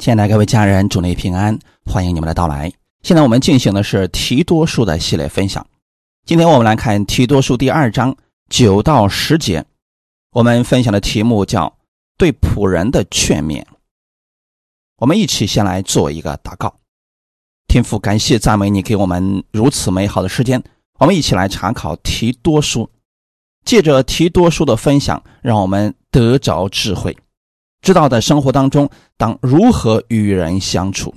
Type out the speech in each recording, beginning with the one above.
亲爱的各位家人，主内平安，欢迎你们的到来。现在我们进行的是提多书的系列分享。今天我们来看提多书第二章九到十节，我们分享的题目叫“对仆人的劝勉”。我们一起先来做一个祷告。天父，感谢赞美你给我们如此美好的时间，我们一起来查考提多书。借着提多书的分享，让我们得着智慧。知道在生活当中当如何与人相处，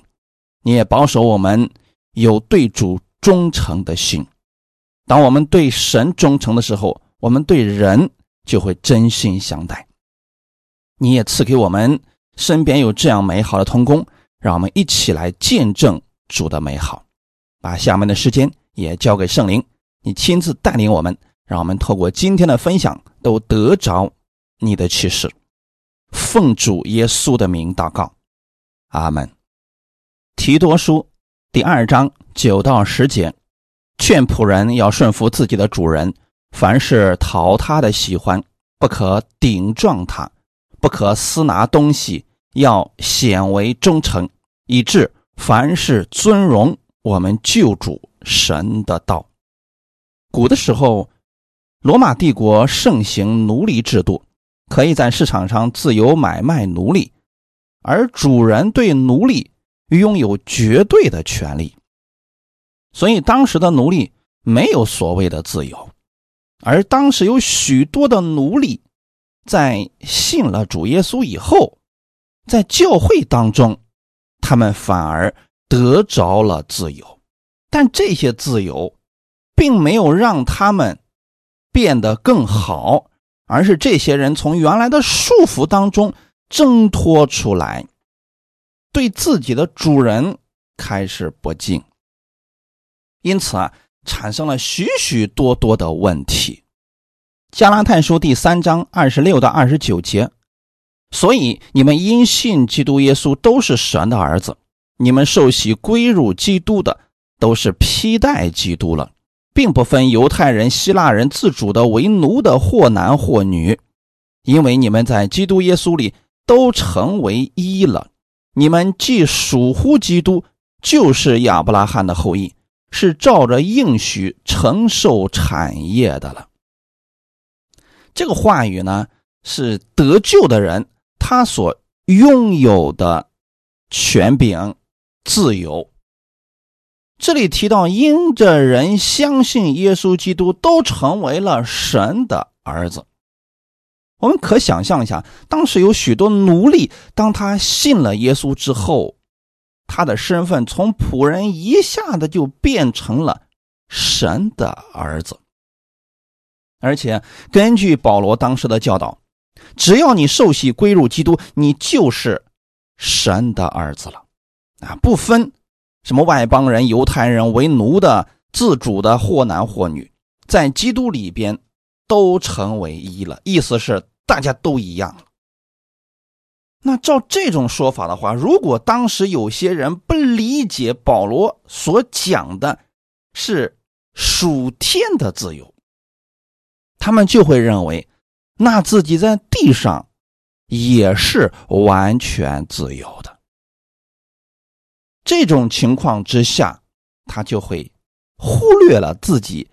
你也保守我们有对主忠诚的心。当我们对神忠诚的时候，我们对人就会真心相待。你也赐给我们身边有这样美好的同工，让我们一起来见证主的美好。把下面的时间也交给圣灵，你亲自带领我们，让我们透过今天的分享都得着你的启示。奉主耶稣的名祷告，阿门。提多书第二章九到十节，劝仆人要顺服自己的主人，凡是讨他的喜欢，不可顶撞他，不可私拿东西，要显为忠诚，以致凡事尊荣我们救主神的道。古的时候，罗马帝国盛行奴隶制度。可以在市场上自由买卖奴隶，而主人对奴隶拥有绝对的权利，所以当时的奴隶没有所谓的自由。而当时有许多的奴隶在信了主耶稣以后，在教会当中，他们反而得着了自由，但这些自由并没有让他们变得更好。而是这些人从原来的束缚当中挣脱出来，对自己的主人开始不敬，因此啊，产生了许许多多的问题。加拉太书第三章二十六到二十九节，所以你们因信基督耶稣都是神的儿子，你们受洗归入基督的，都是披戴基督了。并不分犹太人、希腊人，自主的为奴的，或男或女，因为你们在基督耶稣里都成为一了。你们既属乎基督，就是亚伯拉罕的后裔，是照着应许承受产业的了。这个话语呢，是得救的人他所拥有的权柄、自由。这里提到，因着人相信耶稣基督，都成为了神的儿子。我们可想象一下，当时有许多奴隶，当他信了耶稣之后，他的身份从仆人一下子就变成了神的儿子。而且根据保罗当时的教导，只要你受洗归入基督，你就是神的儿子了，啊，不分。什么外邦人、犹太人为奴的、自主的，或男或女，在基督里边都成为一了。意思是大家都一样了。那照这种说法的话，如果当时有些人不理解保罗所讲的是属天的自由，他们就会认为那自己在地上也是完全自由的。这种情况之下，他就会忽略了自己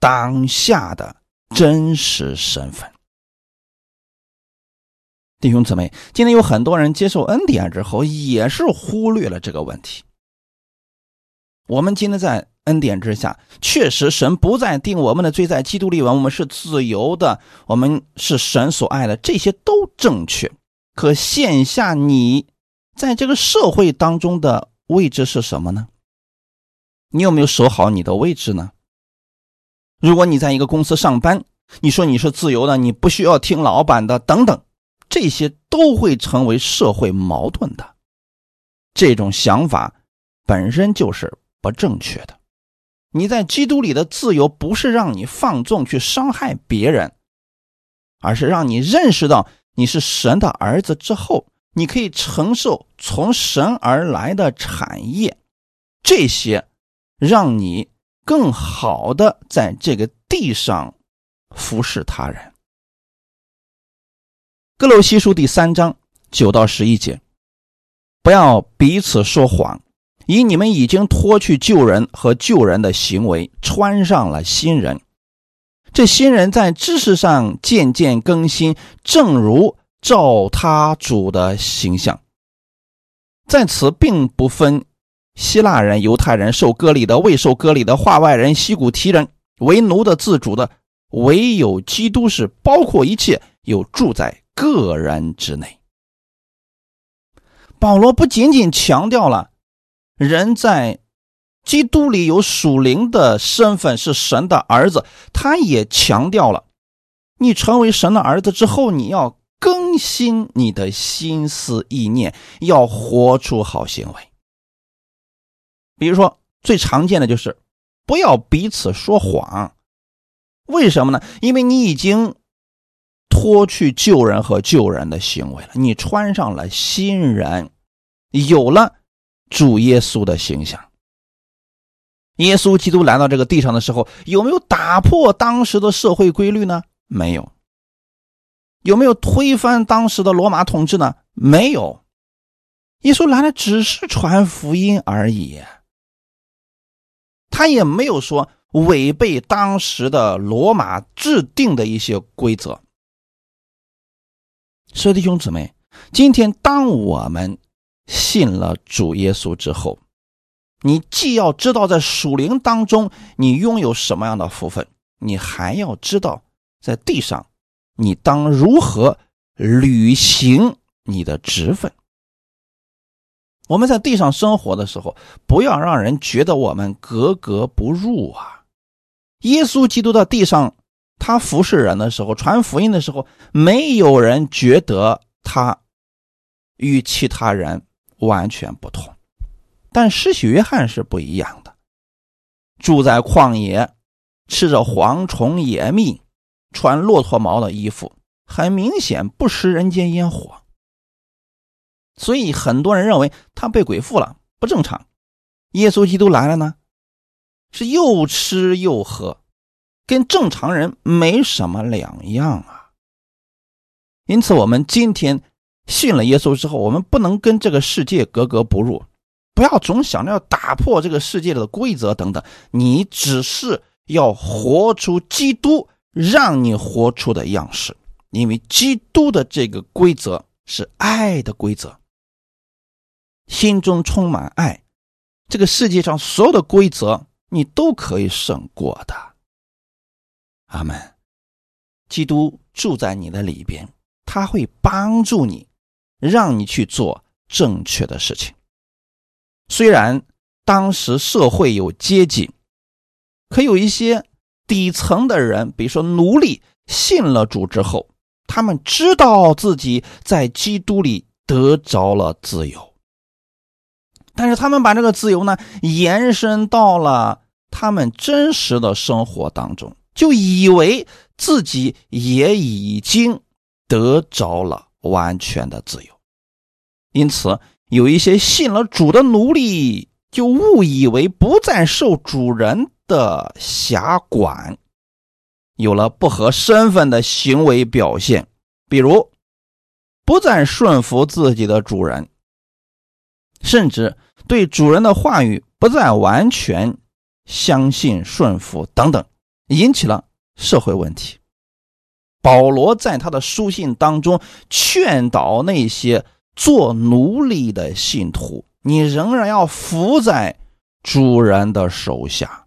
当下的真实身份。弟兄姊妹，今天有很多人接受恩典之后，也是忽略了这个问题。我们今天在恩典之下，确实神不再定我们的罪，在基督里我们是自由的，我们是神所爱的，这些都正确。可线下你在这个社会当中的。位置是什么呢？你有没有守好你的位置呢？如果你在一个公司上班，你说你是自由的，你不需要听老板的，等等，这些都会成为社会矛盾的。这种想法本身就是不正确的。你在基督里的自由，不是让你放纵去伤害别人，而是让你认识到你是神的儿子之后。你可以承受从神而来的产业，这些让你更好的在这个地上服侍他人。哥罗西书第三章九到十一节，不要彼此说谎，以你们已经脱去旧人和旧人的行为，穿上了新人。这新人在知识上渐渐更新，正如照他主的形象。在此，并不分希腊人、犹太人、受割礼的、未受割礼的、化外人、西古提人、为奴的、自主的，唯有基督是包括一切，又住在个人之内。保罗不仅仅强调了人在。基督里有属灵的身份，是神的儿子。他也强调了，你成为神的儿子之后，你要更新你的心思意念，要活出好行为。比如说，最常见的就是不要彼此说谎。为什么呢？因为你已经脱去旧人和旧人的行为了，你穿上了新人，有了主耶稣的形象。耶稣基督来到这个地上的时候，有没有打破当时的社会规律呢？没有。有没有推翻当时的罗马统治呢？没有。耶稣来了，只是传福音而已。他也没有说违背当时的罗马制定的一些规则。所以弟兄姊妹，今天当我们信了主耶稣之后，你既要知道在属灵当中你拥有什么样的福分，你还要知道在地上你当如何履行你的职分。我们在地上生活的时候，不要让人觉得我们格格不入啊！耶稣基督在地上他服侍人的时候，传福音的时候，没有人觉得他与其他人完全不同。但施洗约翰是不一样的，住在旷野，吃着蝗虫野蜜，穿骆驼毛的衣服，很明显不食人间烟火。所以很多人认为他被鬼附了，不正常。耶稣基督来了呢，是又吃又喝，跟正常人没什么两样啊。因此，我们今天信了耶稣之后，我们不能跟这个世界格格不入。不要总想着要打破这个世界的规则等等，你只是要活出基督让你活出的样式，因为基督的这个规则是爱的规则，心中充满爱，这个世界上所有的规则你都可以胜过的。阿门。基督住在你的里边，他会帮助你，让你去做正确的事情。虽然当时社会有阶级，可有一些底层的人，比如说奴隶，信了主之后，他们知道自己在基督里得着了自由，但是他们把这个自由呢延伸到了他们真实的生活当中，就以为自己也已经得着了完全的自由，因此。有一些信了主的奴隶，就误以为不再受主人的辖管，有了不合身份的行为表现，比如不再顺服自己的主人，甚至对主人的话语不再完全相信顺服等等，引起了社会问题。保罗在他的书信当中劝导那些。做奴隶的信徒，你仍然要服在主人的手下。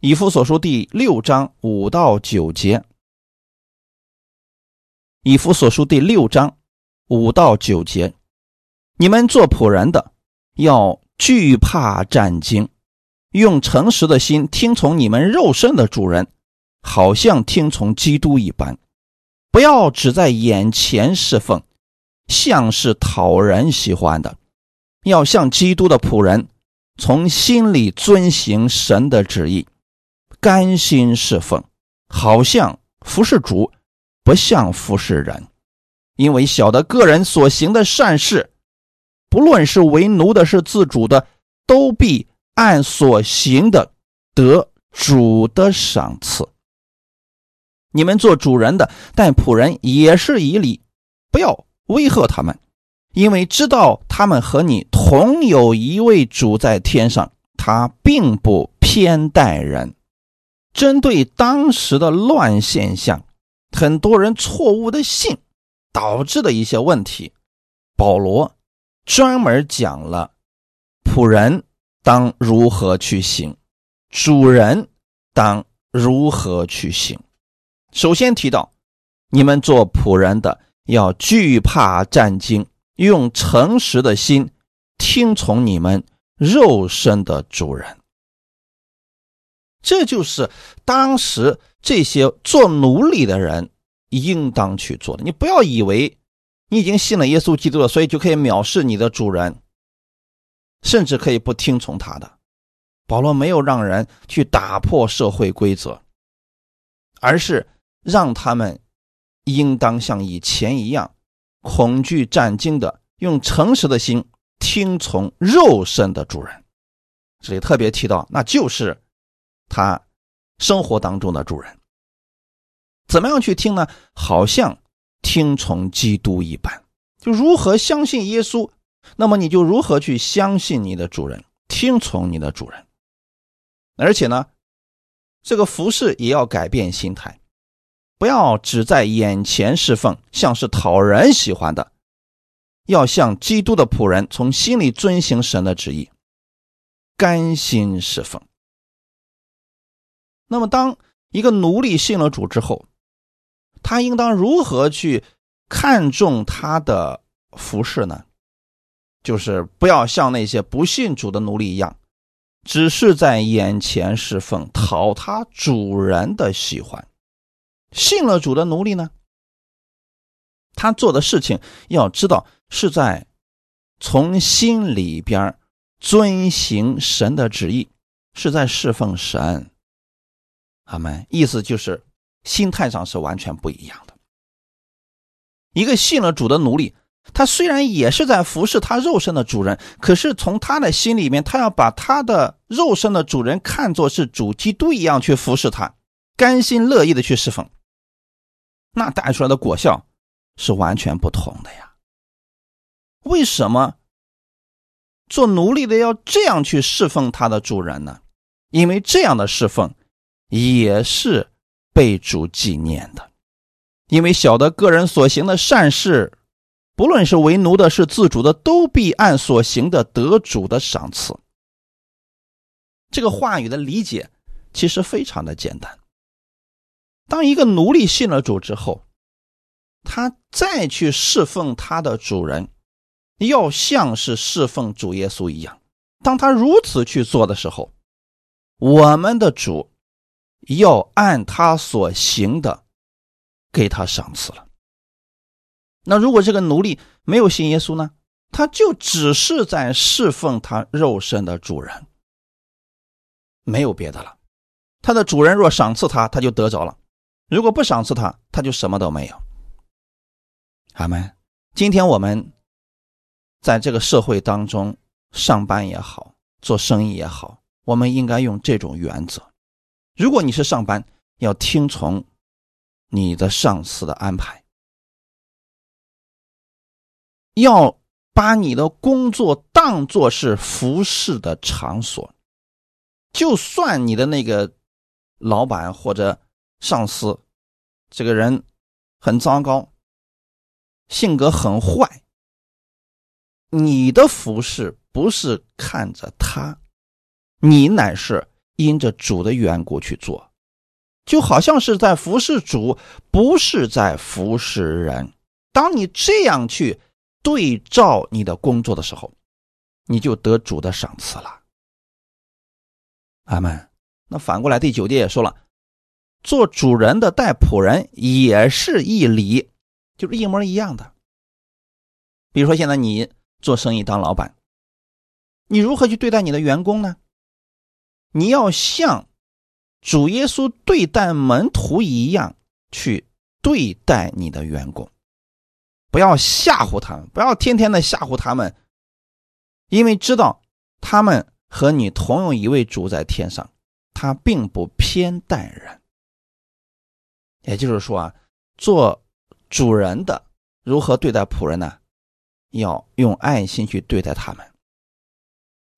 以弗所书第六章五到九节。以弗所书第六章五到九节，你们做仆人的要惧怕战惊，用诚实的心听从你们肉身的主人，好像听从基督一般，不要只在眼前侍奉。像是讨人喜欢的，要像基督的仆人，从心里遵行神的旨意，甘心侍奉，好像服侍主，不像服侍人。因为晓得个人所行的善事，不论是为奴的，是自主的，都必按所行的得主的赏赐。你们做主人的，但仆人也是以礼，不要。威吓他们，因为知道他们和你同有一位主在天上，他并不偏待人。针对当时的乱现象，很多人错误的信，导致的一些问题，保罗专门讲了仆人当如何去行，主人当如何去行。首先提到，你们做仆人的要惧怕战惊。用诚实的心听从你们肉身的主人，这就是当时这些做奴隶的人应当去做的。你不要以为你已经信了耶稣基督了，所以就可以藐视你的主人，甚至可以不听从他的。保罗没有让人去打破社会规则，而是让他们应当像以前一样。恐惧战惊的，用诚实的心听从肉身的主人。这里特别提到，那就是他生活当中的主人。怎么样去听呢？好像听从基督一般，就如何相信耶稣，那么你就如何去相信你的主人，听从你的主人。而且呢，这个服饰也要改变心态。不要只在眼前侍奉，像是讨人喜欢的；要像基督的仆人，从心里遵行神的旨意，甘心侍奉。那么，当一个奴隶信了主之后，他应当如何去看重他的服饰呢？就是不要像那些不信主的奴隶一样，只是在眼前侍奉，讨他主人的喜欢。信了主的奴隶呢，他做的事情要知道是在从心里边遵行神的旨意，是在侍奉神。阿门。意思就是心态上是完全不一样的。一个信了主的奴隶，他虽然也是在服侍他肉身的主人，可是从他的心里面，他要把他的肉身的主人看作是主基督一样去服侍他，甘心乐意的去侍奉。那带出来的果效是完全不同的呀。为什么做奴隶的要这样去侍奉他的主人呢？因为这样的侍奉也是被主纪念的。因为晓得个人所行的善事，不论是为奴的，是自主的，都必按所行的得主的赏赐。这个话语的理解其实非常的简单。当一个奴隶信了主之后，他再去侍奉他的主人，要像是侍奉主耶稣一样。当他如此去做的时候，我们的主要按他所行的给他赏赐了。那如果这个奴隶没有信耶稣呢？他就只是在侍奉他肉身的主人，没有别的了。他的主人若赏赐他，他就得着了。如果不赏赐他，他就什么都没有。阿门。今天我们在这个社会当中上班也好，做生意也好，我们应该用这种原则：如果你是上班，要听从你的上司的安排，要把你的工作当做是服侍的场所，就算你的那个老板或者。上司，这个人很糟糕，性格很坏。你的服侍不是看着他，你乃是因着主的缘故去做，就好像是在服侍主，不是在服侍人。当你这样去对照你的工作的时候，你就得主的赏赐了。阿门。那反过来，第九节也说了。做主人的带仆人也是一理，就是一模一样的。比如说，现在你做生意当老板，你如何去对待你的员工呢？你要像主耶稣对待门徒一样去对待你的员工，不要吓唬他们，不要天天的吓唬他们，因为知道他们和你同有一位主在天上，他并不偏待人。也就是说啊，做主人的如何对待仆人呢？要用爱心去对待他们，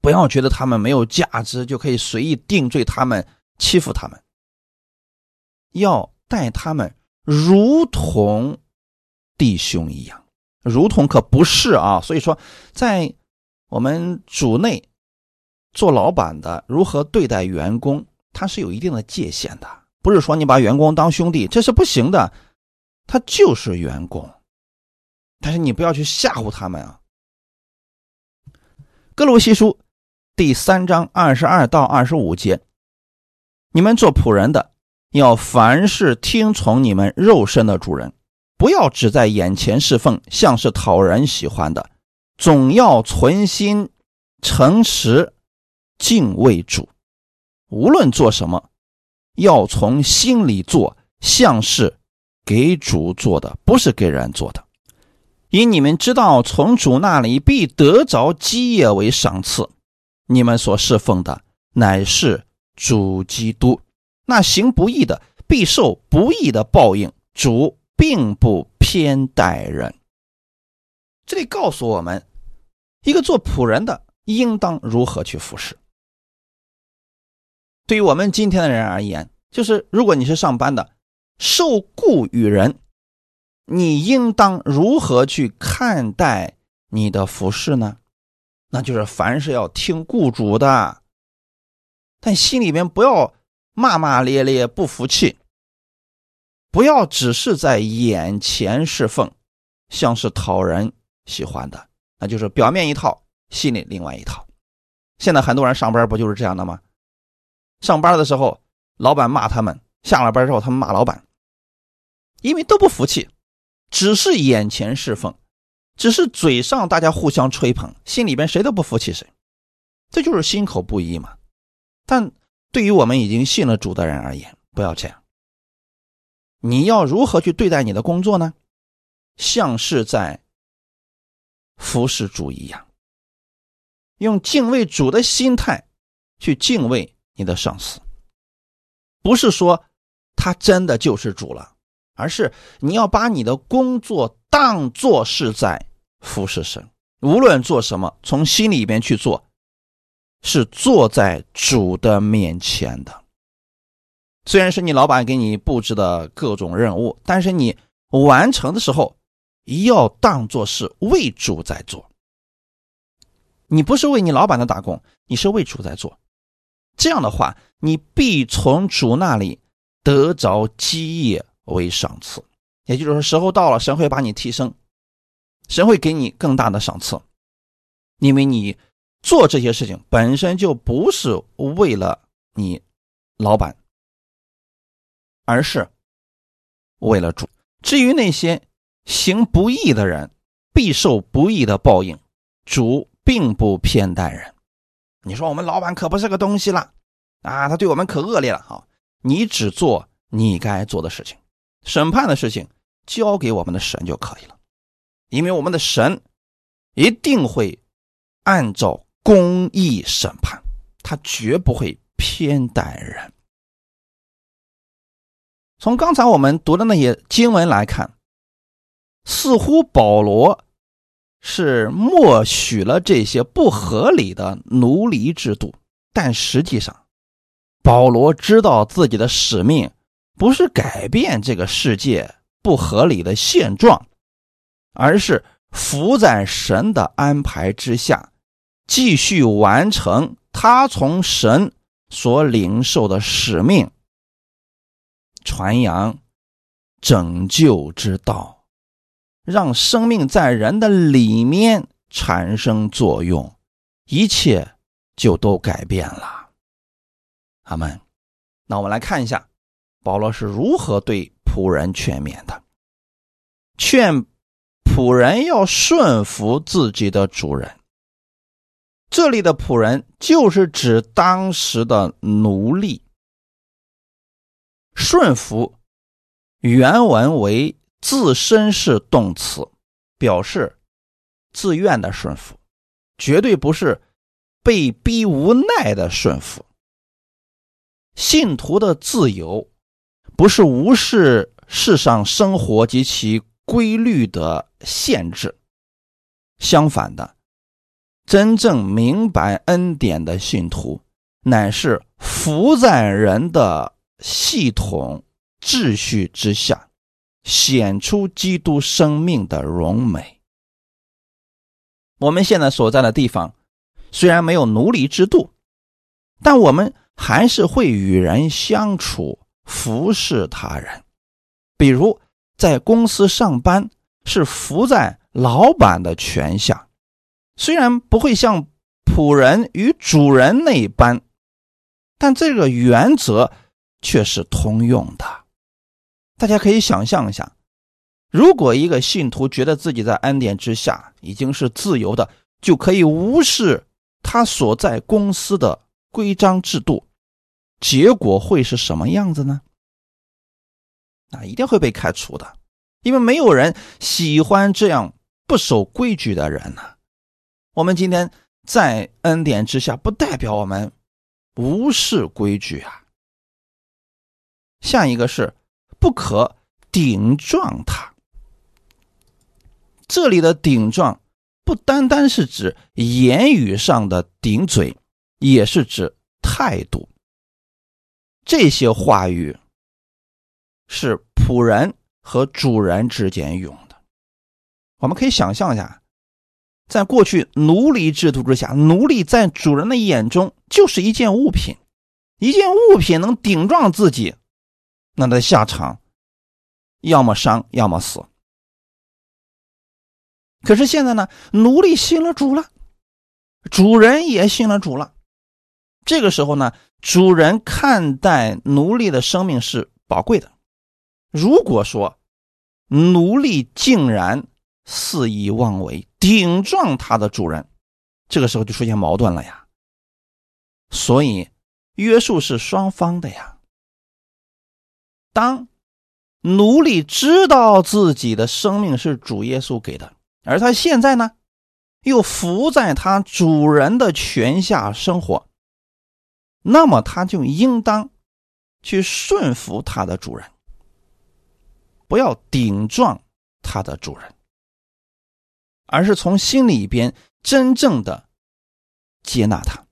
不要觉得他们没有价值就可以随意定罪他们、欺负他们，要待他们如同弟兄一样，如同可不是啊。所以说，在我们主内做老板的如何对待员工，他是有一定的界限的，不是说你把员工当兄弟，这是不行的。他就是员工，但是你不要去吓唬他们啊。哥罗西书第三章二十二到二十五节，你们做仆人的要凡事听从你们肉身的主人，不要只在眼前侍奉，像是讨人喜欢的，总要存心诚实敬畏主。无论做什么，要从心里做，像是。给主做的，不是给人做的。因你们知道，从主那里必得着基业为赏赐。你们所侍奉的乃是主基督。那行不义的，必受不义的报应。主并不偏待人。这里告诉我们，一个做仆人的应当如何去服侍。对于我们今天的人而言，就是如果你是上班的。受雇于人，你应当如何去看待你的服饰呢？那就是凡是要听雇主的，但心里面不要骂骂咧咧、不服气，不要只是在眼前侍奉，像是讨人喜欢的，那就是表面一套，心里另外一套。现在很多人上班不就是这样的吗？上班的时候，老板骂他们；下了班之后，他们骂老板。因为都不服气，只是眼前侍奉，只是嘴上大家互相吹捧，心里边谁都不服气谁，这就是心口不一嘛。但对于我们已经信了主的人而言，不要这样。你要如何去对待你的工作呢？像是在服侍主一样，用敬畏主的心态去敬畏你的上司，不是说他真的就是主了。而是你要把你的工作当做是在服侍神，无论做什么，从心里边去做，是坐在主的面前的。虽然是你老板给你布置的各种任务，但是你完成的时候，要当做是为主在做。你不是为你老板的打工，你是为主在做。这样的话，你必从主那里得着基业。为赏赐，也就是说，时候到了，神会把你提升，神会给你更大的赏赐，因为你做这些事情本身就不是为了你老板，而是为了主。至于那些行不义的人，必受不义的报应。主并不偏待人。你说我们老板可不是个东西了啊，他对我们可恶劣了。好，你只做你该做的事情。审判的事情交给我们的神就可以了，因为我们的神一定会按照公义审判，他绝不会偏待人。从刚才我们读的那些经文来看，似乎保罗是默许了这些不合理的奴隶制度，但实际上，保罗知道自己的使命。不是改变这个世界不合理的现状，而是伏在神的安排之下，继续完成他从神所领受的使命，传扬拯救之道，让生命在人的里面产生作用，一切就都改变了。阿门。那我们来看一下。保罗是如何对仆人劝勉的？劝仆人要顺服自己的主人。这里的仆人就是指当时的奴隶。顺服原文为自身是动词，表示自愿的顺服，绝对不是被逼无奈的顺服。信徒的自由。不是无视世上生活及其规律的限制，相反的，真正明白恩典的信徒，乃是服在人的系统秩序之下，显出基督生命的荣美。我们现在所在的地方，虽然没有奴隶制度，但我们还是会与人相处，服侍他人。比如在公司上班，是服在老板的权下。虽然不会像仆人与主人那般，但这个原则却是通用的。大家可以想象一下，如果一个信徒觉得自己在恩典之下已经是自由的，就可以无视他所在公司的规章制度，结果会是什么样子呢？那一定会被开除的，因为没有人喜欢这样不守规矩的人呢。我们今天在恩典之下，不代表我们无视规矩啊。下一个是不可顶撞他。这里的顶撞不单单是指言语上的顶嘴，也是指态度。这些话语是仆人和主人之间用的。我们可以想象一下。在过去奴隶制度之下，奴隶在主人的眼中就是一件物品，一件物品能顶撞自己，那他的下场要么伤，要么死。可是现在呢，奴隶信了主了，主人也信了主了，这个时候呢，主人看待奴隶的生命是宝贵的。如果说奴隶竟然，肆意妄为，顶撞他的主人，这个时候就出现矛盾了呀。所以约束是双方的呀。当奴隶知道自己的生命是主耶稣给的，而他现在呢，又服在他主人的权下生活，那么他就应当去顺服他的主人，不要顶撞他的主人。而是从心里边真正的接纳他。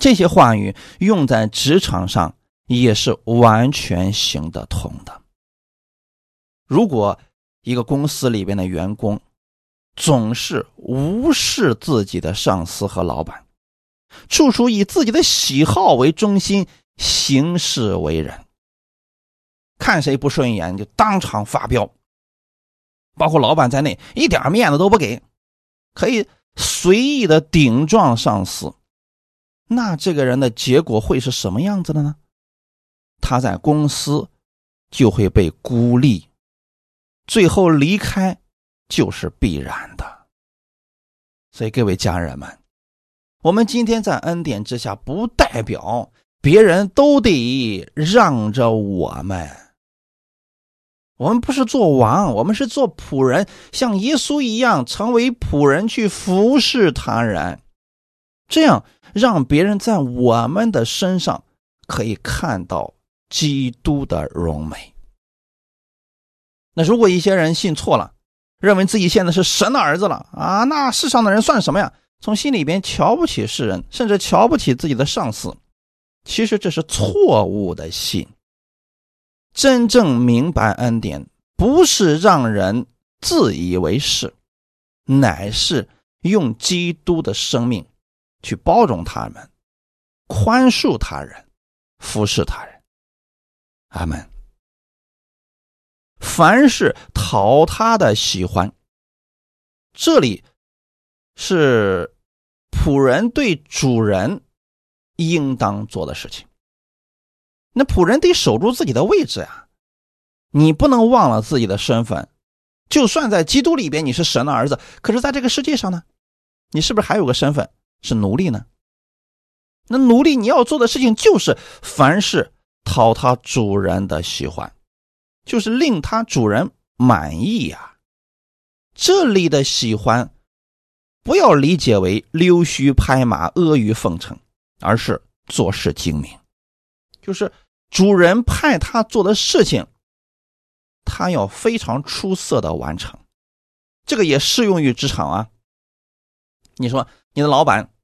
这些话语用在职场上也是完全行得通的。如果一个公司里边的员工总是无视自己的上司和老板，处处以自己的喜好为中心行事为人，看谁不顺眼就当场发飙。包括老板在内，一点面子都不给，可以随意的顶撞上司，那这个人的结果会是什么样子的呢？他在公司就会被孤立，最后离开就是必然的。所以各位家人们，我们今天在恩典之下，不代表别人都得让着我们。我们不是做王，我们是做仆人，像耶稣一样成为仆人去服侍他人，这样让别人在我们的身上可以看到基督的荣美。那如果一些人信错了，认为自己现在是神的儿子了啊，那世上的人算什么呀？从心里边瞧不起世人，甚至瞧不起自己的上司，其实这是错误的信。真正明白恩典，不是让人自以为是，乃是用基督的生命去包容他们，宽恕他人，服侍他人。阿门。凡是讨他的喜欢，这里是仆人对主人应当做的事情。那仆人得守住自己的位置呀，你不能忘了自己的身份。就算在基督里边你是神的儿子，可是在这个世界上呢，你是不是还有个身份是奴隶呢？那奴隶你要做的事情就是凡事讨他主人的喜欢，就是令他主人满意呀。这里的喜欢，不要理解为溜须拍马、阿谀奉承，而是做事精明，就是。主人派他做的事情，他要非常出色的完成，这个也适用于职场啊。你说你的老板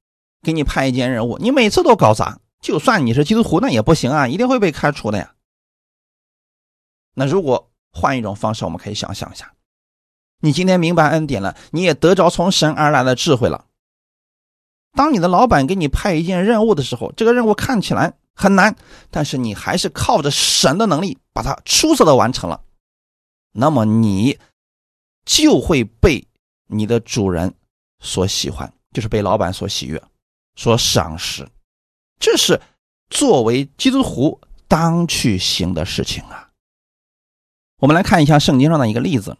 给你派一件任务，你每次都搞砸，就算你是基督徒，那也不行啊，一定会被开除的呀。那如果换一种方式，我们可以想象一下，你今天明白恩典了，你也得着从神而来的智慧了。当你的老板给你派一件任务的时候，这个任务看起来很难，但是你还是靠着神的能力把它出色的完成了，那么你就会被你的主人所喜欢，就是被老板所喜悦、所赏识。这是作为基督徒当去行的事情啊。我们来看一下圣经上的一个例子。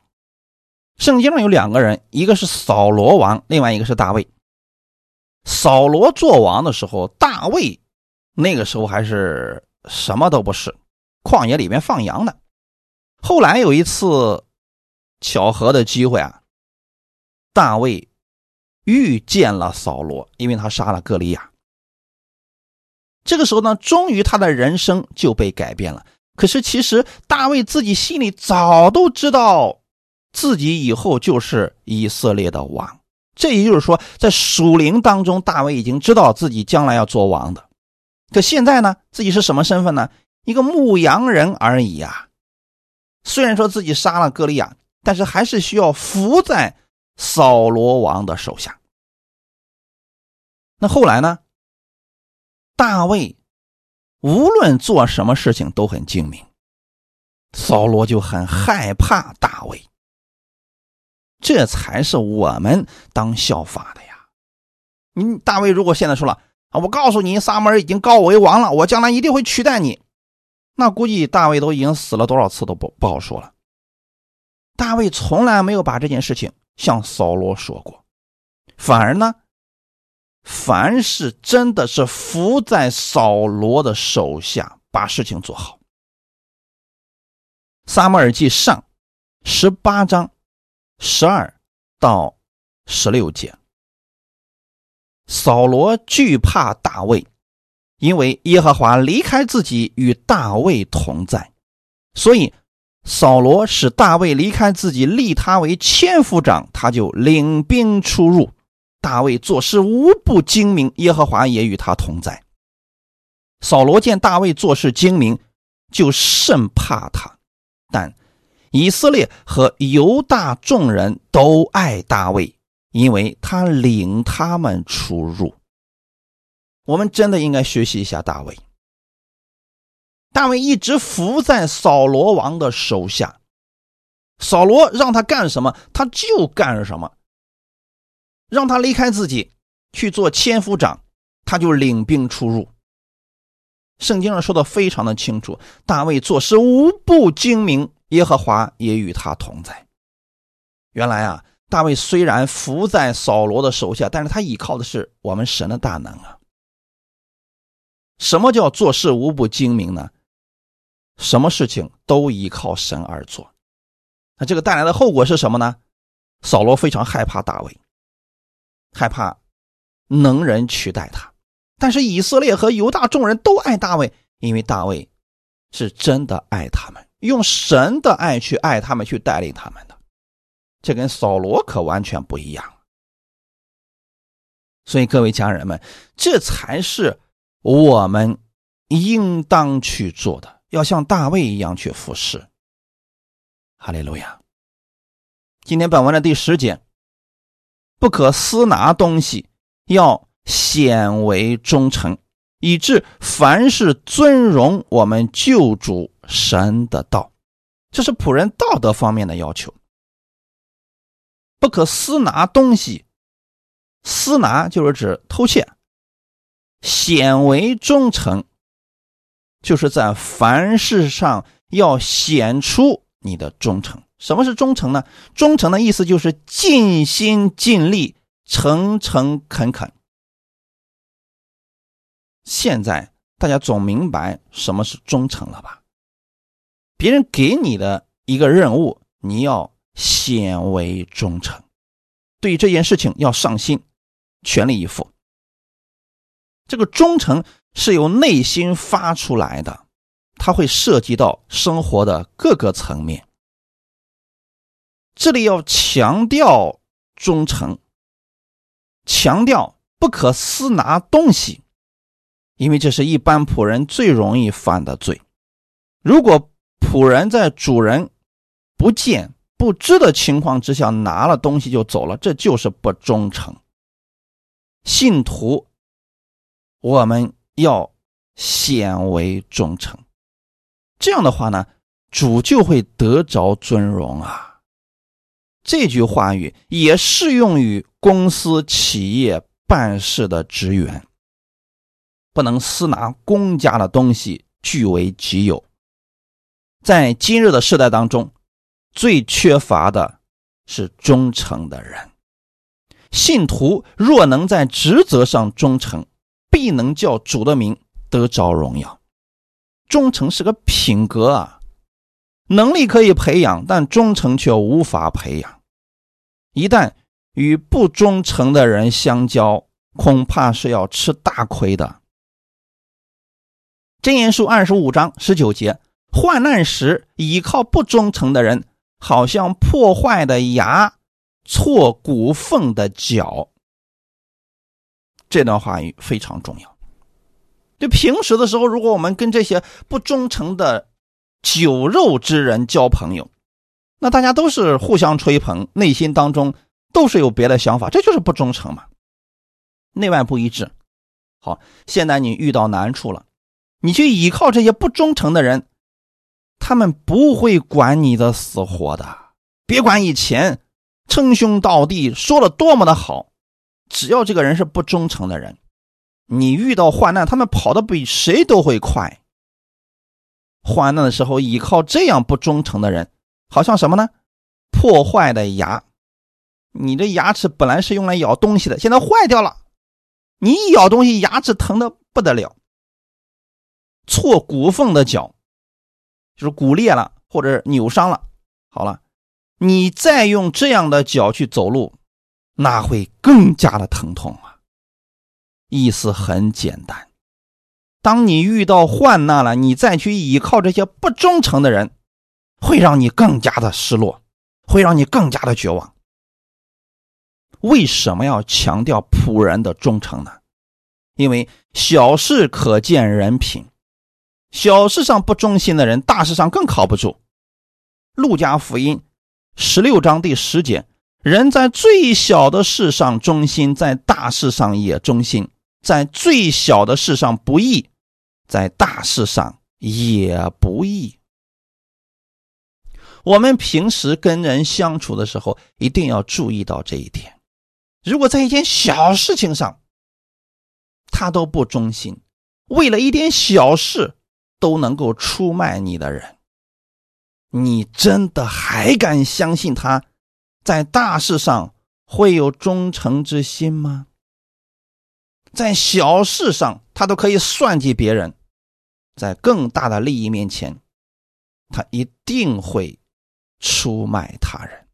圣经上有两个人，一个是扫罗王，另外一个是大卫。扫罗做王的时候，大卫那个时候还是什么都不是，旷野里面放羊的。后来有一次巧合的机会啊，大卫遇见了扫罗，因为他杀了歌利亚。这个时候呢，终于他的人生就被改变了。可是，其实大卫自己心里早都知道，自己以后就是以色列的王。这也就是说，在属灵当中，大卫已经知道自己将来要做王的。可现在呢，自己是什么身份呢？一个牧羊人而已呀。虽然说自己杀了歌利亚，但是还是需要服在扫罗王的手下。那后来呢？大卫。无论做什么事情都很精明，扫罗就很害怕大卫。这才是我们当效法的呀！你大卫如果现在说了啊，我告诉你，撒母耳已经告我为王了，我将来一定会取代你，那估计大卫都已经死了多少次都不不好说了。大卫从来没有把这件事情向扫罗说过，反而呢。凡是真的是伏在扫罗的手下，把事情做好。撒母耳记上十八章十二到十六节，扫罗惧怕大卫，因为耶和华离开自己与大卫同在，所以扫罗使大卫离开自己，立他为千夫长，他就领兵出入。大卫做事无不精明，耶和华也与他同在。扫罗见大卫做事精明，就甚怕他。但以色列和犹大众人都爱大卫，因为他领他们出入。我们真的应该学习一下大卫。大卫一直服在扫罗王的手下，扫罗让他干什么，他就干什么。让他离开自己去做千夫长，他就领兵出入。圣经上说的非常的清楚，大卫做事无不精明，耶和华也与他同在。原来啊，大卫虽然伏在扫罗的手下，但是他依靠的是我们神的大能啊。什么叫做事无不精明呢？什么事情都依靠神而做。那这个带来的后果是什么呢？扫罗非常害怕大卫。害怕能人取代他，但是以色列和犹大众人都爱大卫，因为大卫是真的爱他们，用神的爱去爱他们，去带领他们。这跟扫罗可完全不一样。所以各位家人们，这才是我们应当去做的，要像大卫一样去服侍。哈利路亚。今天本文的第十节。不可私拿东西，要显为忠诚，以致凡是尊荣我们救主神的道，这是仆人道德方面的要求。不可私拿东西，私拿就是指偷窃。显为忠诚，就是在凡事上要显出你的忠诚。什么是忠诚呢？忠诚的意思就是尽心尽力、诚诚恳恳。现在大家总明白什么是忠诚了吧？别人给你的一个任务，你要显为忠诚，对这件事情要上心，全力以赴。这个忠诚是由内心发出来的，它会涉及到生活的各个层面。这里要强调忠诚，强调不可私拿东西，因为这是一般仆人最容易犯的罪。如果仆人在主人不见不知的情况之下拿了东西就走了，这就是不忠诚。信徒，我们要显为忠诚，这样的话呢，主就会得着尊荣啊。这句话语也适用于公司、企业办事的职员，不能私拿公家的东西据为己有。在今日的时代当中，最缺乏的是忠诚的人。信徒若能在职责上忠诚，必能叫主的名得着荣耀。忠诚是个品格啊，能力可以培养，但忠诚却无法培养。一旦与不忠诚的人相交，恐怕是要吃大亏的。箴言书二十五章十九节：患难时依靠不忠诚的人，好像破坏的牙。错骨缝的脚，这段话语非常重要。就平时的时候，如果我们跟这些不忠诚的酒肉之人交朋友，那大家都是互相吹捧，内心当中都是有别的想法，这就是不忠诚嘛，内外不一致。好，现在你遇到难处了，你去依靠这些不忠诚的人，他们不会管你的死活的，别管以前。称兄道弟说了多么的好，只要这个人是不忠诚的人，你遇到患难，他们跑得比谁都会快。患难的时候，依靠这样不忠诚的人，好像什么呢？破坏的牙，你的牙齿本来是用来咬东西的，现在坏掉了，你一咬东西，牙齿疼的不得了。错骨缝的脚，是骨裂了或者扭伤了，好了。你再用这样的脚去走路，那会更加的疼痛啊！意思很简单，当你遇到患难了，你再去依靠这些不忠诚的人，会让你更加的失落，会让你更加的绝望。为什么要强调仆人的忠诚呢？因为小事可见人品，小事上不忠心的人，大事上更靠不住。路加福音。十六章第十节，人在最小的事上忠心，在大事上也忠心；在最小的事上不义，在大事上也不义。我们平时跟人相处的时候，一定要注意到这一点。如果在一件小事情上，他都不忠心，为了一点小事都能够出卖你的人。你真的还敢相信他，在大事上会有忠诚之心吗？在小事上，他都可以算计别人，在更大的利益面前，他一定会出卖他人。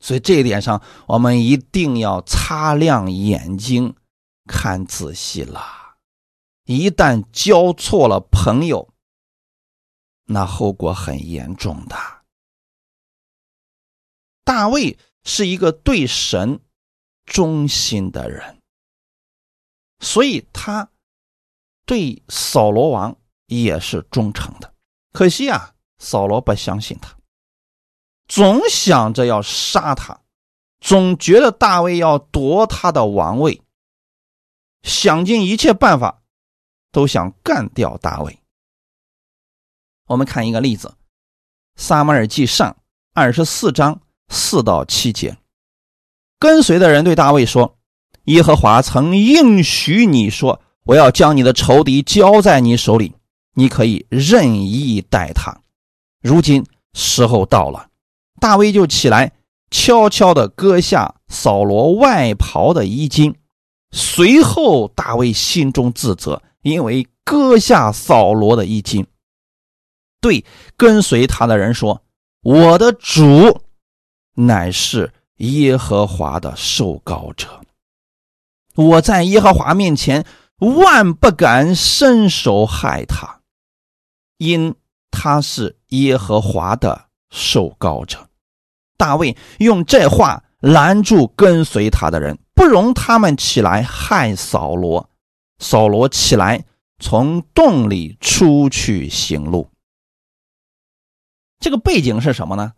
所以这一点上，我们一定要擦亮眼睛，看仔细了。一旦交错了朋友，那后果很严重的。大卫是一个对神忠心的人，所以他对扫罗王也是忠诚的。可惜啊，扫罗不相信他，总想着要杀他，总觉得大卫要夺他的王位，想尽一切办法都想干掉大卫。我们看一个例子，《撒马尔记上》二十四章四到七节，跟随的人对大卫说：“耶和华曾应许你说，我要将你的仇敌交在你手里，你可以任意待他。如今时候到了。”大卫就起来，悄悄地割下扫罗外袍的衣襟。随后，大卫心中自责，因为割下扫罗的衣襟。对跟随他的人说：“我的主乃是耶和华的受膏者，我在耶和华面前万不敢伸手害他，因他是耶和华的受膏者。”大卫用这话拦住跟随他的人，不容他们起来害扫罗。扫罗起来，从洞里出去行路。这个背景是什么呢？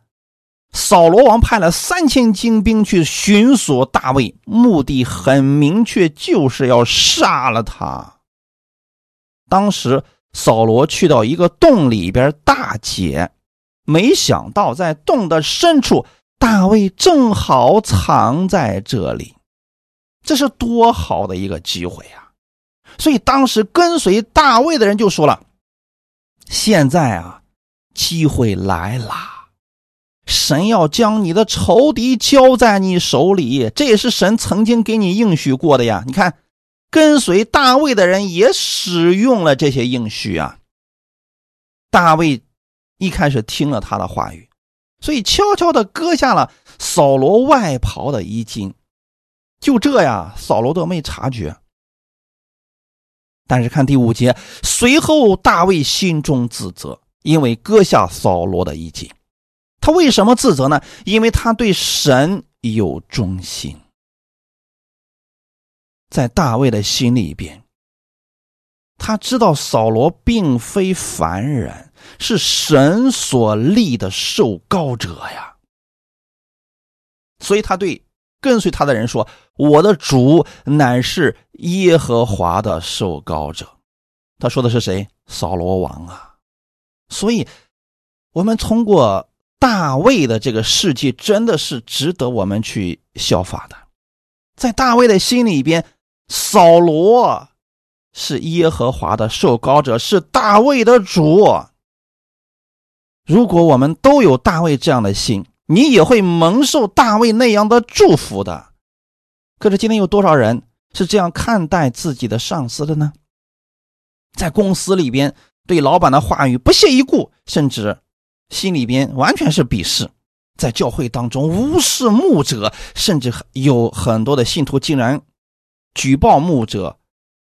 扫罗王派了三千精兵去寻索大卫，目的很明确，就是要杀了他。当时扫罗去到一个洞里边大解，没想到在洞的深处，大卫正好藏在这里，这是多好的一个机会啊！所以当时跟随大卫的人就说了：“现在啊，机会来了。”神要将你的仇敌交在你手里，这也是神曾经给你应许过的呀。你看，跟随大卫的人也使用了这些应许啊。大卫一开始听了他的话语，所以悄悄的割下了扫罗外袍的衣襟，就这呀，扫罗都没察觉。但是看第五节，随后大卫心中自责，因为割下扫罗的衣襟。他为什么自责呢？因为他对神有忠心，在大卫的心里边，他知道扫罗并非凡人，是神所立的受膏者呀。所以他对跟随他的人说：“我的主乃是耶和华的受膏者。”他说的是谁？扫罗王啊。所以，我们通过。大卫的这个事迹真的是值得我们去效法的，在大卫的心里边，扫罗是耶和华的受膏者，是大卫的主。如果我们都有大卫这样的心，你也会蒙受大卫那样的祝福的。可是今天有多少人是这样看待自己的上司的呢？在公司里边，对老板的话语不屑一顾，甚至。心里边完全是鄙视，在教会当中无视牧者，甚至有很多的信徒竟然举报牧者，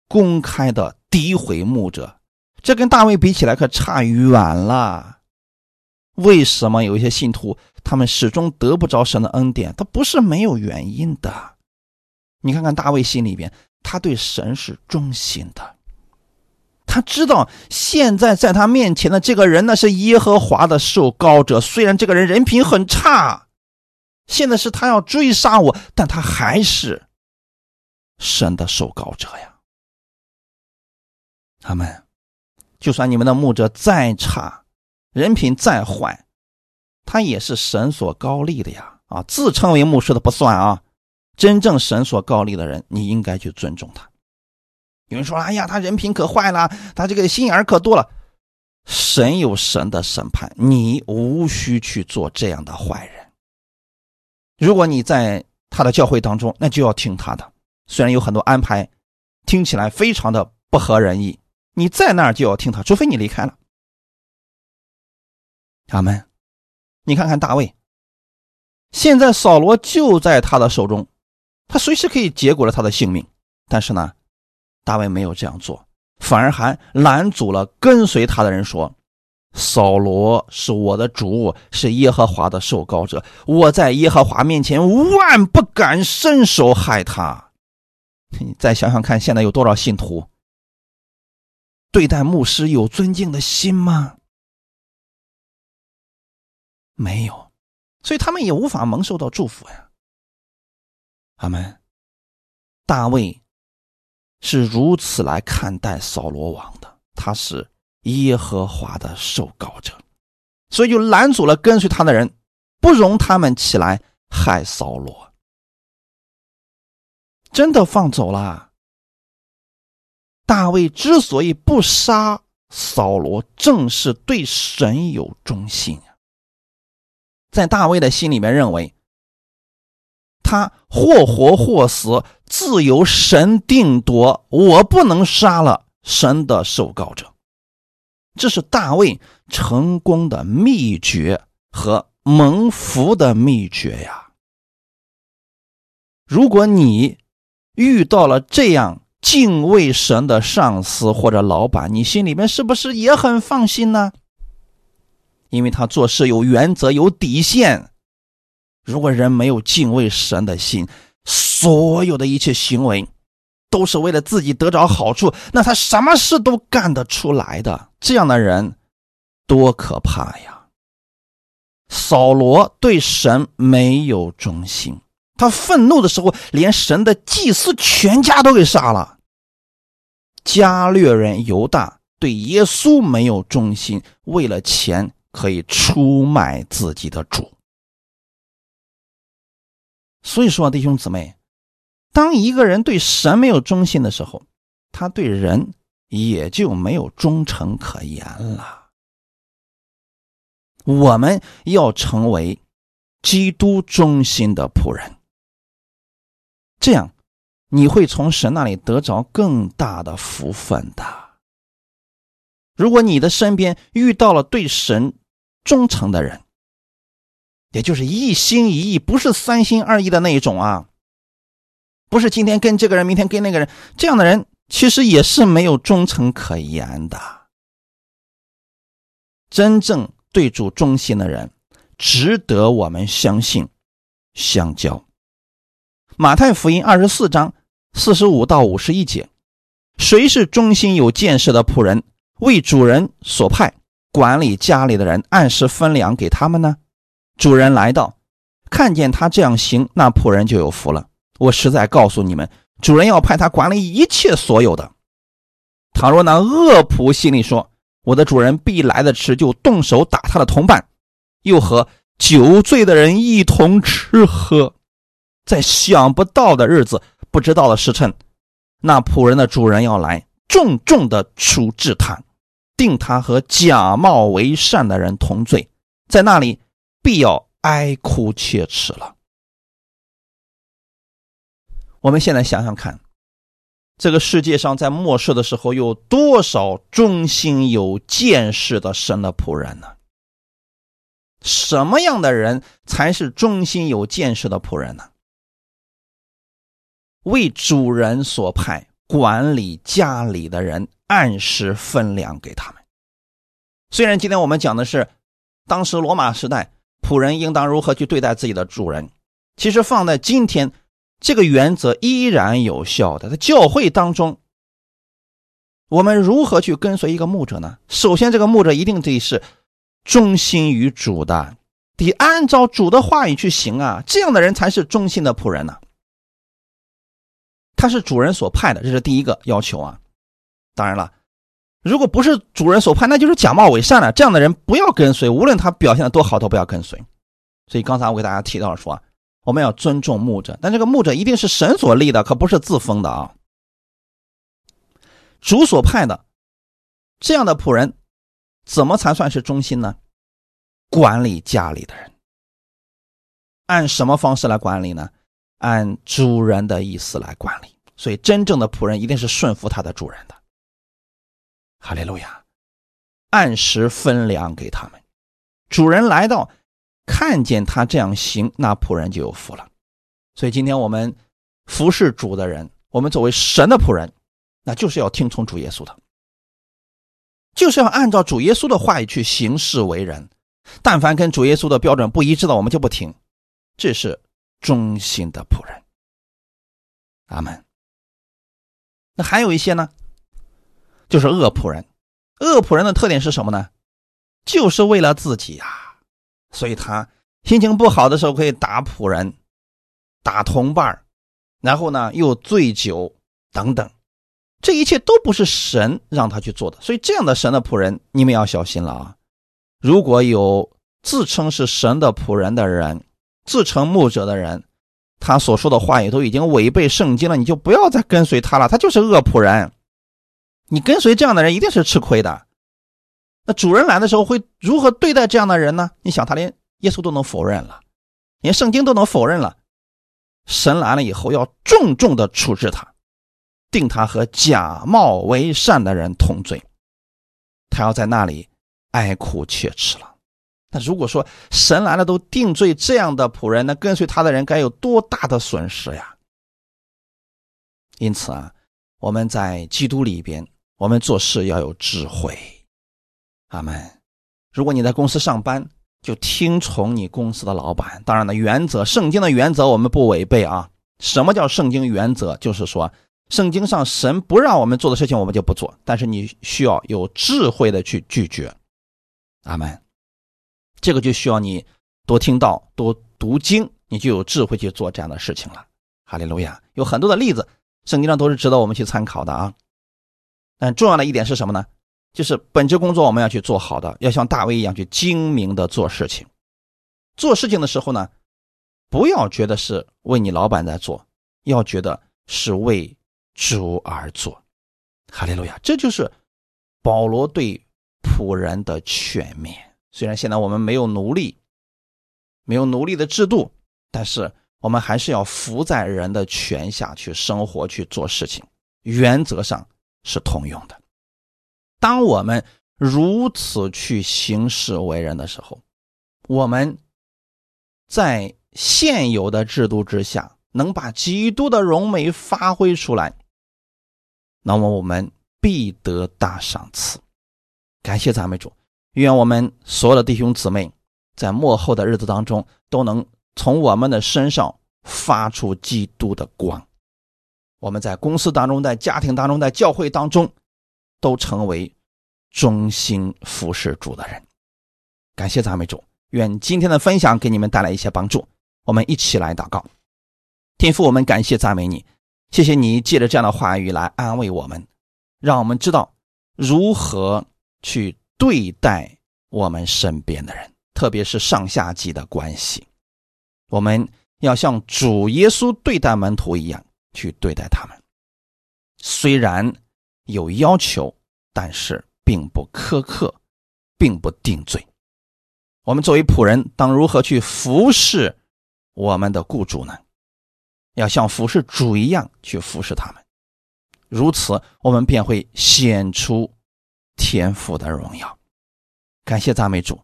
公开的诋毁牧者，这跟大卫比起来可差远了。为什么有一些信徒他们始终得不着神的恩典？他不是没有原因的。你看看大卫心里边，他对神是忠心的。他知道现在在他面前的这个人呢是耶和华的受膏者，虽然这个人人品很差，现在是他要追杀我，但他还是神的受膏者呀。他们，就算你们的牧者再差，人品再坏，他也是神所高立的呀！啊，自称为牧师的不算啊，真正神所高立的人，你应该去尊重他。有人说：“哎呀，他人品可坏了，他这个心眼可多了。”神有神的审判，你无需去做这样的坏人。如果你在他的教会当中，那就要听他的。虽然有很多安排听起来非常的不合人意，你在那儿就要听他，除非你离开了。阿门。你看看大卫，现在扫罗就在他的手中，他随时可以结果了他的性命，但是呢？大卫没有这样做，反而还拦阻了跟随他的人，说：“扫罗是我的主，是耶和华的受膏者，我在耶和华面前万不敢伸手害他。”你再想想看，现在有多少信徒对待牧师有尊敬的心吗？没有，所以他们也无法蒙受到祝福呀。阿门。大卫。是如此来看待扫罗王的，他是耶和华的受膏者，所以就拦阻了跟随他的人，不容他们起来害扫罗。真的放走了。大卫之所以不杀扫罗，正是对神有忠心啊在大卫的心里面认为。他或活或死，自由神定夺。我不能杀了神的受告者，这是大卫成功的秘诀和蒙福的秘诀呀。如果你遇到了这样敬畏神的上司或者老板，你心里面是不是也很放心呢？因为他做事有原则、有底线。如果人没有敬畏神的心，所有的一切行为都是为了自己得着好处，那他什么事都干得出来的。这样的人多可怕呀！扫罗对神没有忠心，他愤怒的时候，连神的祭司全家都给杀了。加略人犹大对耶稣没有忠心，为了钱可以出卖自己的主。所以说，弟兄姊妹，当一个人对神没有忠心的时候，他对人也就没有忠诚可言了。我们要成为基督忠心的仆人，这样你会从神那里得着更大的福分的。如果你的身边遇到了对神忠诚的人，也就是一心一意，不是三心二意的那一种啊，不是今天跟这个人，明天跟那个人，这样的人其实也是没有忠诚可言的。真正对主忠心的人，值得我们相信、相交。马太福音二十四章四十五到五十一节，谁是忠心有见识的仆人，为主人所派管理家里的人，按时分粮给他们呢？主人来到，看见他这样行，那仆人就有福了。我实在告诉你们，主人要派他管理一切所有的。倘若那恶仆心里说：“我的主人必来的迟，就动手打他的同伴，又和酒醉的人一同吃喝，在想不到的日子、不知道的时辰，那仆人的主人要来，重重的处置他，定他和假冒为善的人同罪，在那里。”必要哀哭切齿了。我们现在想想看，这个世界上在末世的时候，有多少忠心有见识的神的仆人呢？什么样的人才是忠心有见识的仆人呢？为主人所派管理家里的人，按时分粮给他们。虽然今天我们讲的是当时罗马时代。仆人应当如何去对待自己的主人？其实放在今天，这个原则依然有效的。在教会当中，我们如何去跟随一个牧者呢？首先，这个牧者一定得是忠心于主的，得按照主的话语去行啊。这样的人才是忠心的仆人呢。他是主人所派的，这是第一个要求啊。当然了。如果不是主人所派，那就是假冒伪善了。这样的人不要跟随，无论他表现的多好，都不要跟随。所以刚才我给大家提到说，我们要尊重牧者，但这个牧者一定是神所立的，可不是自封的啊。主所派的这样的仆人，怎么才算是忠心呢？管理家里的人，按什么方式来管理呢？按主人的意思来管理。所以真正的仆人一定是顺服他的主人的。哈利路亚，按时分粮给他们。主人来到，看见他这样行，那仆人就有福了。所以今天我们服侍主的人，我们作为神的仆人，那就是要听从主耶稣的，就是要按照主耶稣的话语去行事为人。但凡跟主耶稣的标准不一致的，我们就不听。这是忠心的仆人。阿门。那还有一些呢？就是恶仆人，恶仆人的特点是什么呢？就是为了自己呀，所以他心情不好的时候可以打仆人，打同伴然后呢又醉酒等等，这一切都不是神让他去做的。所以这样的神的仆人，你们要小心了啊！如果有自称是神的仆人的人，自称牧者的人，他所说的话也都已经违背圣经了，你就不要再跟随他了，他就是恶仆人。你跟随这样的人一定是吃亏的。那主人来的时候会如何对待这样的人呢？你想，他连耶稣都能否认了，连圣经都能否认了，神来了以后要重重的处置他，定他和假冒为善的人同罪，他要在那里哀哭切齿了。那如果说神来了都定罪这样的仆人，那跟随他的人该有多大的损失呀？因此啊，我们在基督里边。我们做事要有智慧，阿门。如果你在公司上班，就听从你公司的老板。当然了，原则，圣经的原则我们不违背啊。什么叫圣经原则？就是说，圣经上神不让我们做的事情，我们就不做。但是你需要有智慧的去拒绝。阿门。这个就需要你多听到、多读经，你就有智慧去做这样的事情了。哈利路亚！有很多的例子，圣经上都是值得我们去参考的啊。但重要的一点是什么呢？就是本职工作我们要去做好的，要像大卫一样去精明的做事情。做事情的时候呢，不要觉得是为你老板在做，要觉得是为主而做。哈利路亚！这就是保罗对仆人的全面。虽然现在我们没有奴隶，没有奴隶的制度，但是我们还是要服在人的权下去生活、去做事情，原则上是通用的。当我们如此去行事为人的时候，我们在现有的制度之下，能把基督的荣美发挥出来，那么我们必得大赏赐。感谢赞美主。愿我们所有的弟兄姊妹，在末后的日子当中，都能从我们的身上发出基督的光。我们在公司当中，在家庭当中，在教会当中，都成为忠心服侍主的人。感谢赞美主，愿今天的分享给你们带来一些帮助。我们一起来祷告，天父，我们感谢赞美你，谢谢你借着这样的话语来安慰我们，让我们知道如何去。对待我们身边的人，特别是上下级的关系，我们要像主耶稣对待门徒一样去对待他们。虽然有要求，但是并不苛刻，并不定罪。我们作为仆人，当如何去服侍我们的雇主呢？要像服侍主一样去服侍他们，如此我们便会显出。天赋的荣耀，感谢赞美主，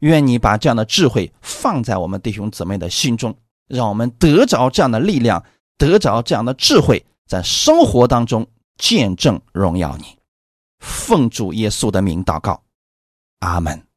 愿你把这样的智慧放在我们弟兄姊妹的心中，让我们得着这样的力量，得着这样的智慧，在生活当中见证荣耀你。奉主耶稣的名祷告，阿门。